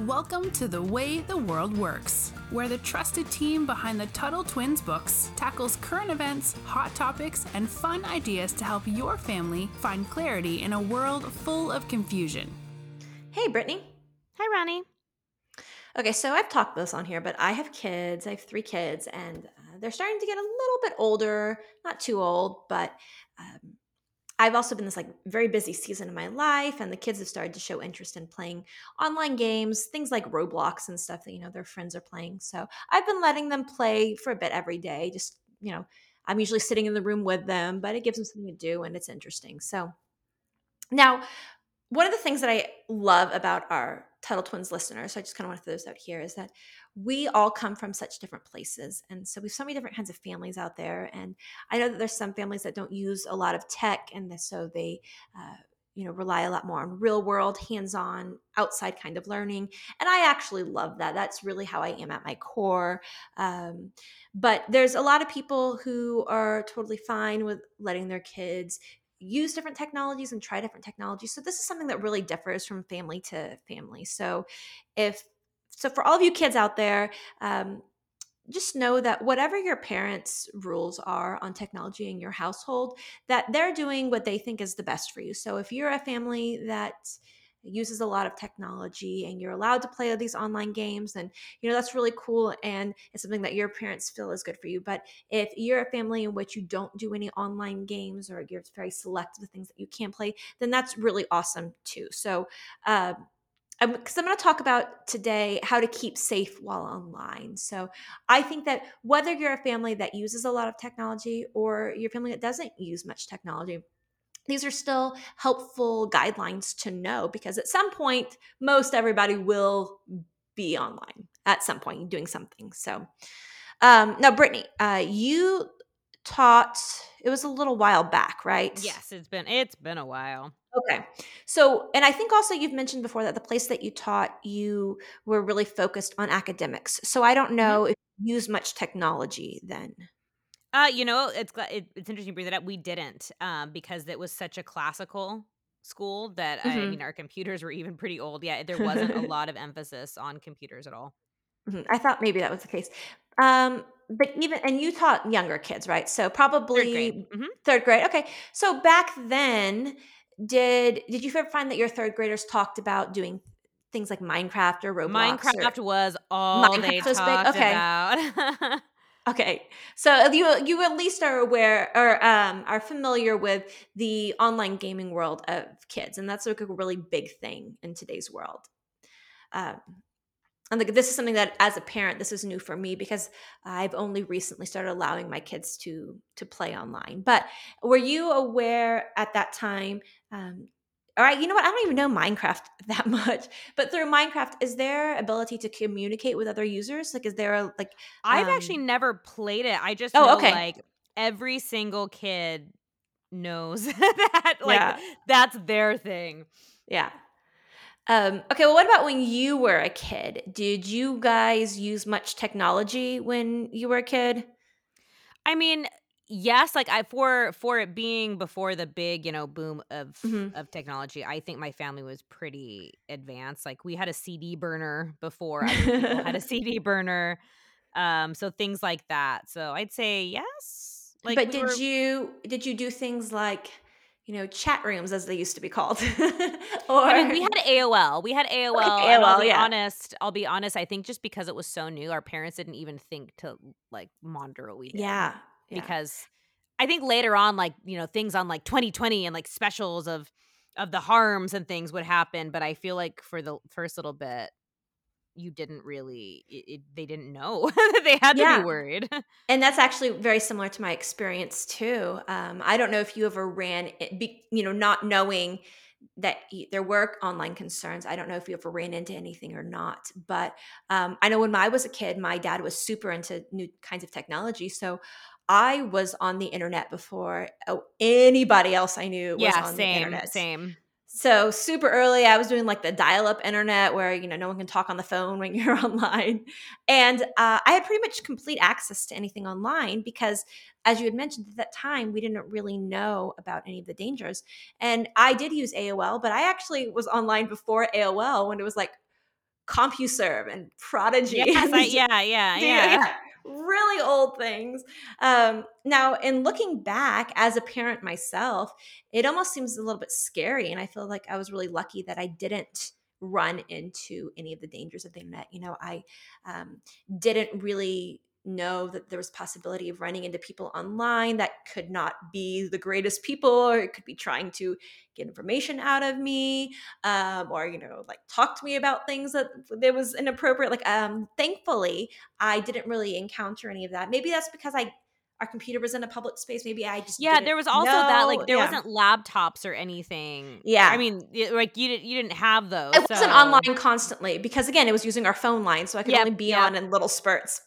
Welcome to The Way the World Works, where the trusted team behind the Tuttle Twins books tackles current events, hot topics, and fun ideas to help your family find clarity in a world full of confusion. Hey, Brittany. Hi, Ronni. Okay, so I've talked this on here, but I have kids. I have three kids, and uh, they're starting to get a little bit older. Not too old, but um, I've also been this like very busy season of my life, and the kids have started to show interest in playing online games, things like Roblox and stuff that you know their friends are playing. So I've been letting them play for a bit every day. Just you know, I'm usually sitting in the room with them, but it gives them something to do, and it's interesting. So now, one of the things that I love about our Tuttle Twins listeners, so I just kind of want to throw this out here, is that we all come from such different places. And so we have so many different kinds of families out there. And I know that there's some families that don't use a lot of tech, and so they, uh, you know, rely a lot more on real world, hands on, outside kind of learning. And I actually love that. That's really how I am at my core. Um, but there's a lot of people who are totally fine with letting their kids use different technologies and try different technologies. So this is something that really differs from family to family. So if so for all of you kids out there, um, just know that whatever your parents' rules are on technology in your household, that they're doing what they think is the best for you. So if you're a family that uses a lot of technology and you're allowed to play these online games and you know that's really cool and it's something that your parents feel is good for you but if you're a family in which you don't do any online games or you're very selective of things that you can play then that's really awesome too so uh, because I'm, I'm going to talk about today how to keep safe while online. So, I think that whether you're a family that uses a lot of technology or your family that doesn't use much technology, these are still helpful guidelines to know because at some point, most everybody will be online at some point doing something. So, um, now, Brittany, uh, you taught. It was a little while back, right? Yes, it's been it's been a while. Okay. So, and I think also you've mentioned before that the place that you taught, you were really focused on academics. So I don't Mm-hmm. know if you use much technology then. Uh, you know, it's it, it's interesting you bring that up. We didn't, um, because it was such a classical school that I Mhm. mean, our computers were even pretty old. Yeah, there wasn't a lot of emphasis on computers at all. Mhm. I thought maybe that was the case. Um, but even and you taught younger kids, right? So Third probably grade. hmm third grade. Okay. So back then, did did you ever find that your third graders talked about doing things like Minecraft or Roblox or Minecraft was all they Minecraft was big? talked Okay. about. Okay, so you you at least are aware or um, are familiar with the online gaming world of kids, and that's like a really big thing in today's world. Um, and like this is something that, as a parent, this is new for me because I've only recently started allowing my kids to to play online. But were you aware at that time? Um, all right, you know what? I don't even know Minecraft that much, but through Minecraft, is there ability to communicate with other users? Like, is there a like? I've Um, actually never played it. I just oh, know okay. like every single kid knows that like Yeah. that's their thing. Yeah. Um, okay, well, what about when you were a kid? Did you guys use much technology when you were a kid? I mean, yes, like I for for it being before the big, you know, boom of hmm of technology, I think my family was pretty advanced. Like we had a CD burner before had a CD burner. Um so things like that. So I'd say yes. Like but we did were you did you do things like, you know, chat rooms as they used to be called, or I mean, we had AOL. We had AOL, okay, and I'll AOL, be yeah, honest. I'll be honest. I think just because it was so new, our parents didn't even think to like monitor what we did. yeah, yeah. because I think later on, like you know, things on like 2020 and like specials of of the harms and things would happen. But I feel like for the first little bit, you didn't really. It, it, they didn't know that they had to be worried. And that's actually very similar to my experience too. Um, I don't know if you ever ran, you know, not knowing that there were online concerns. I don't know if you ever ran into anything or not. But um, I know when I was a kid, my dad was super into new kinds of technology. So I was on the internet before oh, anybody else I knew was yeah, on the same, internet. same. So super early, I was doing like the dial-up internet where you know no one can talk on the phone when you're online, and uh, I had pretty much complete access to anything online because, as you had mentioned at that time, we didn't really know about any of the dangers. And I did use AOL, but I actually was online before AOL when it was like CompuServe and Prodigy. Yes, I, yeah, yeah, do- yeah. Really old things. Um, now, in looking back as a parent myself, it almost seems a little bit scary. And I feel like I was really lucky that I didn't run into any of the dangers of the internet. You know, I um, didn't really know that there was possibility of running into people online that could not be the greatest people or it could be trying to get information out of me um, or you know like talk to me about things that there was inappropriate like um thankfully i didn't really encounter any of that maybe that's because i our computer was in a public space maybe i just Yeah, there was also that like there Yeah. wasn't laptops or anything. Yeah. I mean, like you didn't you didn't have those. it wasn't online constantly because again it was using our phone line so i could Yep, only be yep. on in little spurts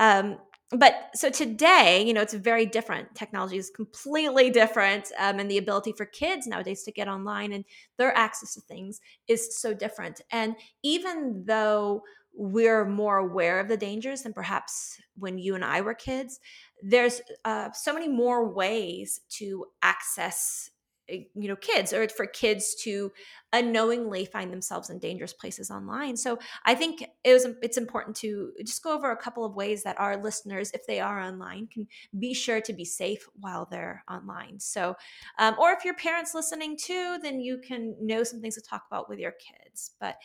um, but so today you know it's very different. Technology is completely different um, and the ability for kids nowadays to get online and their access to things is so different. And even though we're more aware of the dangers than perhaps when you and i were kids there's uh, so many more ways to access uh, you know kids or for kids to unknowingly find themselves in dangerous places online. So i think it was it's important to just go over a couple of ways that our listeners if they are online can be sure to be safe while they're online. So um, or if your parents listening too then you can know some things to talk about with your kids. But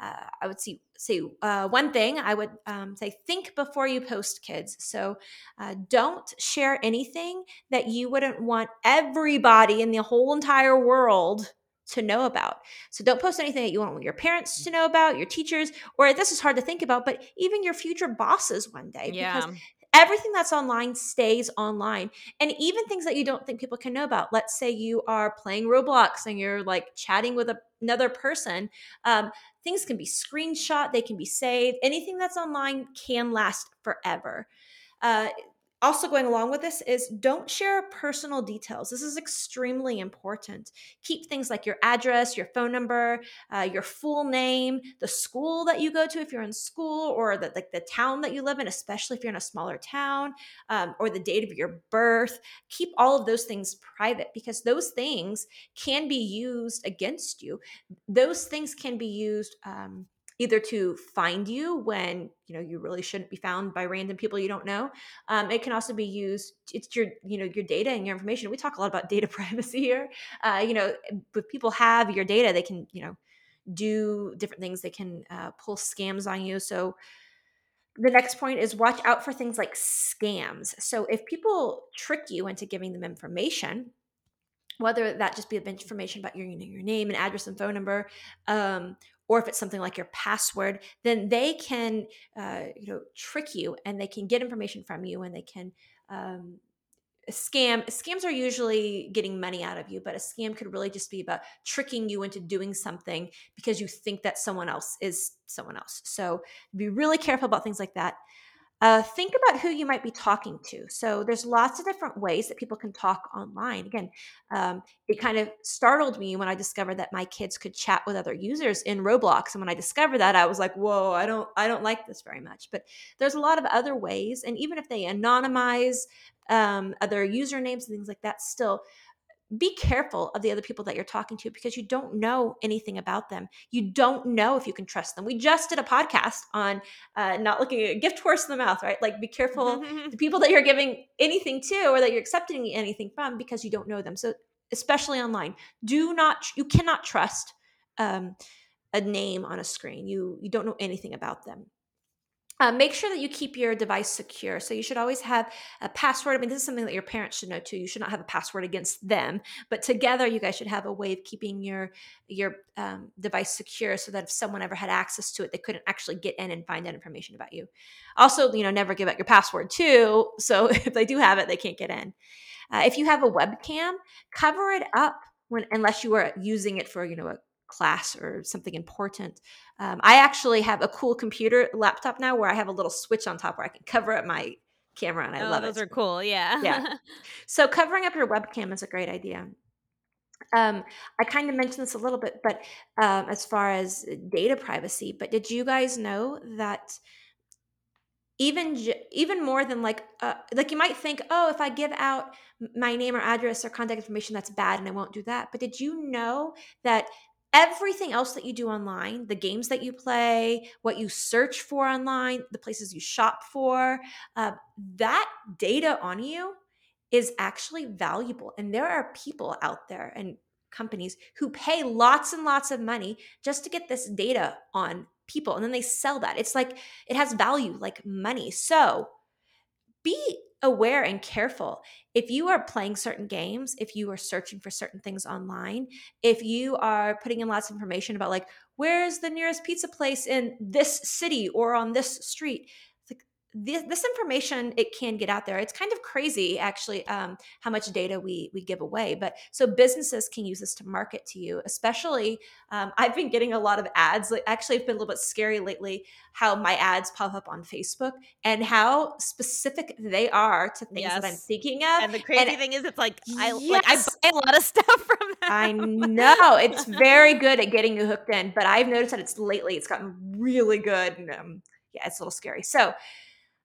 uh, I would see, say uh, one thing I would um, say think before you post kids. So uh, don't share anything that you wouldn't want everybody in the whole entire world to know about. So don't post anything that you want your parents to know about, your teachers, or this is hard to think about, but even your future bosses one day. Yeah. Because everything that's online stays online and even things that you don't think people can know about let's say you are playing roblox and you're like chatting with a, another person um, things can be screenshot they can be saved anything that's online can last forever uh, also going along with this is don't share personal details. This is extremely important. Keep things like your address your phone number uh, your full name the school that you go to if you're in school or the, like the town that you live in especially if you're in a smaller town um, or the date of your birth. Keep all of those things private because those things can be used against you. Those things can be used um, either to find you when you know you really shouldn't be found by random people you don't know um, it can also be used it's your you know your data and your information. We talk a lot about data privacy here. Uh, you know if people have your data they can you know do different things. They can uh, pull scams on you. So the next point is watch out for things like scams. So if people trick you into giving them information whether that just be information about your, you know, your name and address and phone number, um, or if it's something like your password, then they can, uh, you know, trick you and they can get information from you and they can um, scam. Scams are usually getting money out of you, but a scam could really just be about tricking you into doing something because you think that someone else is someone else. So be really careful about things like that. Uh, think about who you might be talking to. So there's lots of different ways that people can talk online. Again, um, it kind of startled me when I discovered that my kids could chat with other users in Roblox. And when I discovered that, I was like, "Whoa, I don't, I don't like this very much." But there's a lot of other ways, and even if they anonymize um, other usernames and things like that, still be careful of the other people that you're talking to because you don't know anything about them. You don't know if you can trust them. We just did a podcast on uh, not looking at a gift horse in the mouth, right? Like, be careful the people that you're giving anything to or that you're accepting anything from because you don't know them. So, especially online, do not you cannot trust um, a name on a screen. You you don't know anything about them. Uh, make sure that you keep your device secure. So you should always have a password. I mean, this is something that your parents should know too. You should not have a password against them, but together you guys should have a way of keeping your your um, device secure, so that if someone ever had access to it, they couldn't actually get in and find out information about you. Also, you know, never give out your password too. So if they do have it, they can't get in. Uh, if you have a webcam, cover it up when unless you are using it for you know a class or something important. Um, I actually have a cool computer laptop now where I have a little switch on top where I can cover up my camera, and I oh, love those it. Those are cool. Yeah. Yeah. So covering up your webcam is a great idea. Um, I kind of mentioned this a little bit, but um, as far as data privacy, but did you guys know that even even more than like uh, like you might think, oh, if I give out my name or address or contact information, that's bad, and I won't do that. But did you know that everything else that you do online, the games that you play, what you search for online, the places you shop for, uh, that data on you is actually valuable. And there are people out there and companies who pay lots and lots of money just to get this data on people and then they sell that. It's like it has value like money. So be aware and careful. If you are playing certain games, if you are searching for certain things online, if you are putting in lots of information about like where's the nearest pizza place in this city or on this street, this, this information it can get out there it's kind of crazy actually um, how much data we we give away but so businesses can use this to market to you especially um, i've been getting a lot of ads like actually it's been a little bit scary lately how my ads pop up on facebook and how specific they are to things yes. that i'm thinking of and the crazy and, thing is it's like i yes. like i buy a lot of stuff from them i know it's very good at getting you hooked in but i've noticed that it's lately it's gotten really good and um, yeah it's a little scary so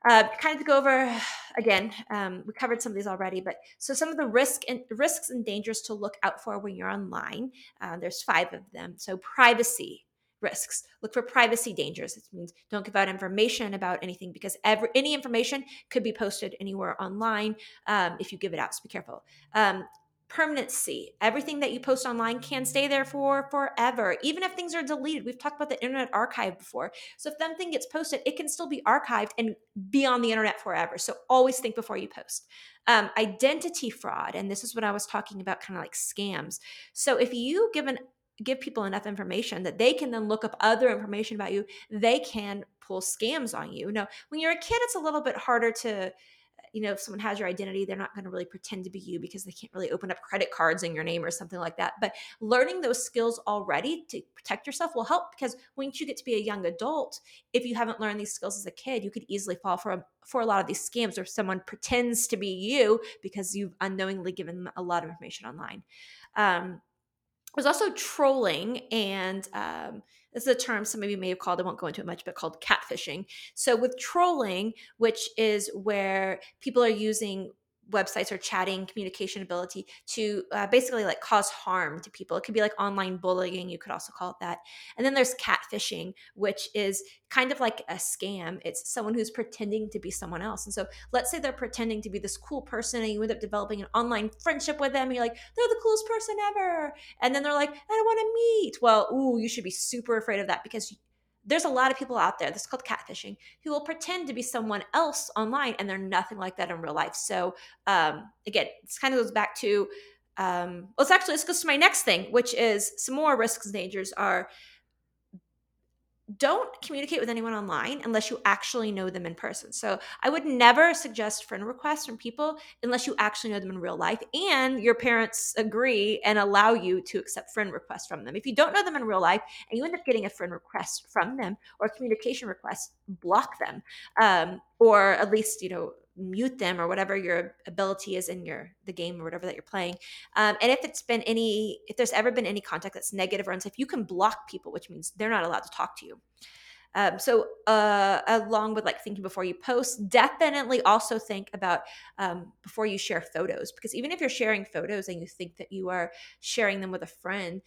uh, kind of to go over again, um, we covered some of these already, but so some of the risk and risks and dangers to look out for when you're online. Uh, there's five of them. So privacy risks. Look for privacy dangers. It means don't give out information about anything because every any information could be posted anywhere online um, if you give it out. So be careful. Um, permanency. Everything that you post online can stay there for forever, even if things are deleted. We've talked about the Internet Archive before. So if something gets posted, it can still be archived and be on the internet forever. So always think before you post. Um, identity fraud, and this is what I was talking about, kind of like scams. So if you give an give people enough information that they can then look up other information about you, they can pull scams on you. Now, when you're a kid, it's a little bit harder to you know, if someone has your identity, they're not going to really pretend to be you because they can't really open up credit cards in your name or something like that. But learning those skills already to protect yourself will help because once you get to be a young adult, if you haven't learned these skills as a kid, you could easily fall for a, for a lot of these scams where someone pretends to be you because you've unknowingly given them a lot of information online. Um, there's also trolling and um, this is a term some of you may have called, I won't go into it much, but called catfishing. So, with trolling, which is where people are using websites or chatting communication ability to uh, basically like cause harm to people. It could be like online bullying, you could also call it that. And then there's catfishing, which is kind of like a scam. It's someone who's pretending to be someone else. And so let's say they're pretending to be this cool person and you end up developing an online friendship with them. You're like, they're the coolest person ever. And then they're like, I don't want to meet. Well, ooh, you should be super afraid of that because there's a lot of people out there this is called catfishing who will pretend to be someone else online and they're nothing like that in real life. So um, again this kind of goes back to um, let's actually let's to my next thing which is some more risks and dangers are don't communicate with anyone online unless you actually know them in person. So I would never suggest friend requests from people unless you actually know them in real life and your parents agree and allow you to accept friend requests from them. If you don't know them in real life and you end up getting a friend request from them or communication request, block them. Um, or at least, you know, mute them or whatever your ability is in your the game or whatever that you're playing. Um, and if it's been any if there's ever been any contact that's negative or unsafe you can block people which means they're not allowed to talk to you. Um, so uh, along with like thinking before you post definitely also think about um, before you share photos because even if you're sharing photos and you think that you are sharing them with a friend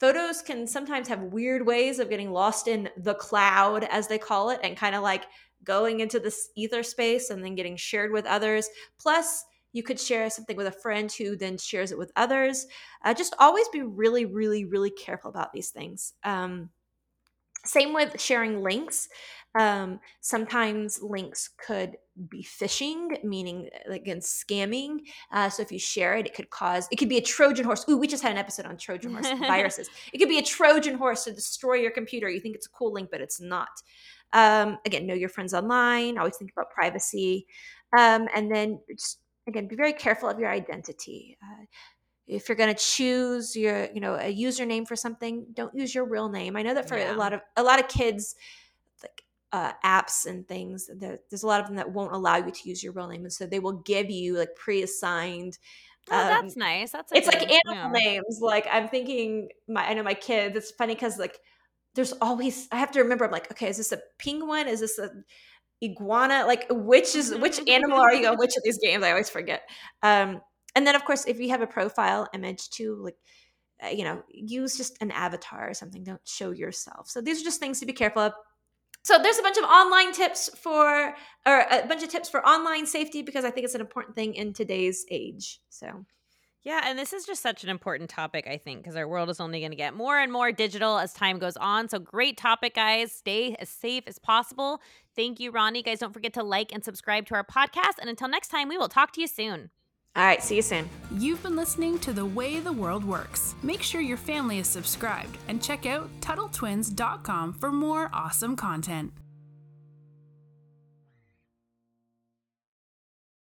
photos can sometimes have weird ways of getting lost in the cloud as they call it and kind of like going into this ether space and then getting shared with others. Plus, you could share something with a friend who then shares it with others. Uh, just always be really, really, really careful about these things. Um, same with sharing links. Um, sometimes links could be phishing, meaning again scamming. Uh, so if you share it, it could cause it could be a Trojan horse. Ooh, we just had an episode on Trojan horse viruses. It could be a Trojan horse to destroy your computer. You think it's a cool link, but it's not. Um, again, know your friends online. Always think about privacy. Um, and then just, again, be very careful of your identity. Uh, if you're going to choose your, you know, a username for something, don't use your real name. I know that for yeah. a lot of a lot of kids, like uh, apps and things, there's a lot of them that won't allow you to use your real name, and so they will give you like pre-assigned Oh, um, that's nice. That's it's good, like animal yeah. names. Like I'm thinking, my I know my kids. It's funny because like there's always I have to remember I'm like, okay, is this a penguin? Is this a iguana? Like which is which animal are you on which of these games? I always forget. Um, and then of course if you have a profile image too, like uh, you know, use just an avatar or something. Don't show yourself. So these are just things to be careful of. So there's a bunch of online tips for, or a bunch of tips for online safety because I think it's an important thing in today's age. So yeah, and this is just such an important topic, I think, because our world is only going to get more and more digital as time goes on. So, great topic, guys. Stay as safe as possible. Thank you, Ronni. Guys, don't forget to like and subscribe to our podcast. And until next time, we will talk to you soon. All right, see you soon. You've been listening to The Way the World Works. Make sure your family is subscribed and check out TuttleTwins.com for more awesome content.